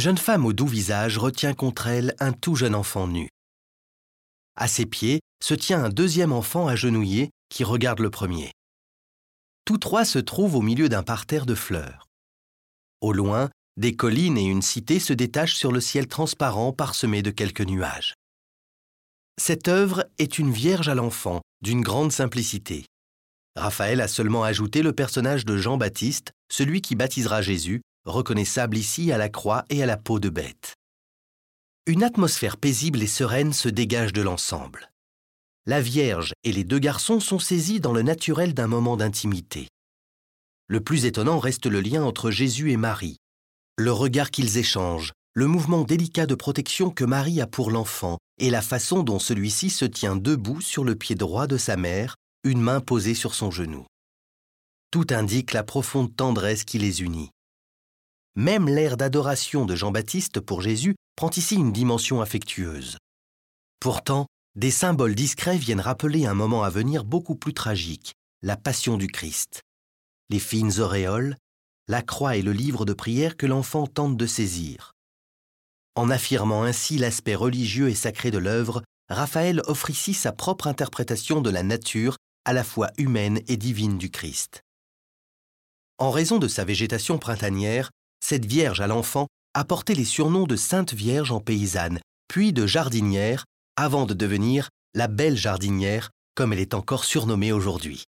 jeune femme au doux visage retient contre elle un tout jeune enfant nu. À ses pieds se tient un deuxième enfant agenouillé qui regarde le premier. Tous trois se trouvent au milieu d'un parterre de fleurs. Au loin, des collines et une cité se détachent sur le ciel transparent parsemé de quelques nuages. Cette œuvre est une Vierge à l'enfant, d'une grande simplicité. Raphaël a seulement ajouté le personnage de Jean-Baptiste, celui qui baptisera Jésus, reconnaissable ici à la croix et à la peau de bête. Une atmosphère paisible et sereine se dégage de l'ensemble. La Vierge et les deux garçons sont saisis dans le naturel d'un moment d'intimité. Le plus étonnant reste le lien entre Jésus et Marie, le regard qu'ils échangent, le mouvement délicat de protection que Marie a pour l'enfant et la façon dont celui-ci se tient debout sur le pied droit de sa mère, une main posée sur son genou. Tout indique la profonde tendresse qui les unit. Même l'air d'adoration de Jean-Baptiste pour Jésus prend ici une dimension affectueuse. Pourtant, des symboles discrets viennent rappeler un moment à venir beaucoup plus tragique, la passion du Christ. Les fines auréoles, la croix et le livre de prière que l'enfant tente de saisir. En affirmant ainsi l'aspect religieux et sacré de l'œuvre, Raphaël offre ici sa propre interprétation de la nature à la fois humaine et divine du Christ. En raison de sa végétation printanière, cette Vierge à l'enfant a porté les surnoms de Sainte Vierge en paysanne, puis de jardinière, avant de devenir la belle jardinière, comme elle est encore surnommée aujourd'hui.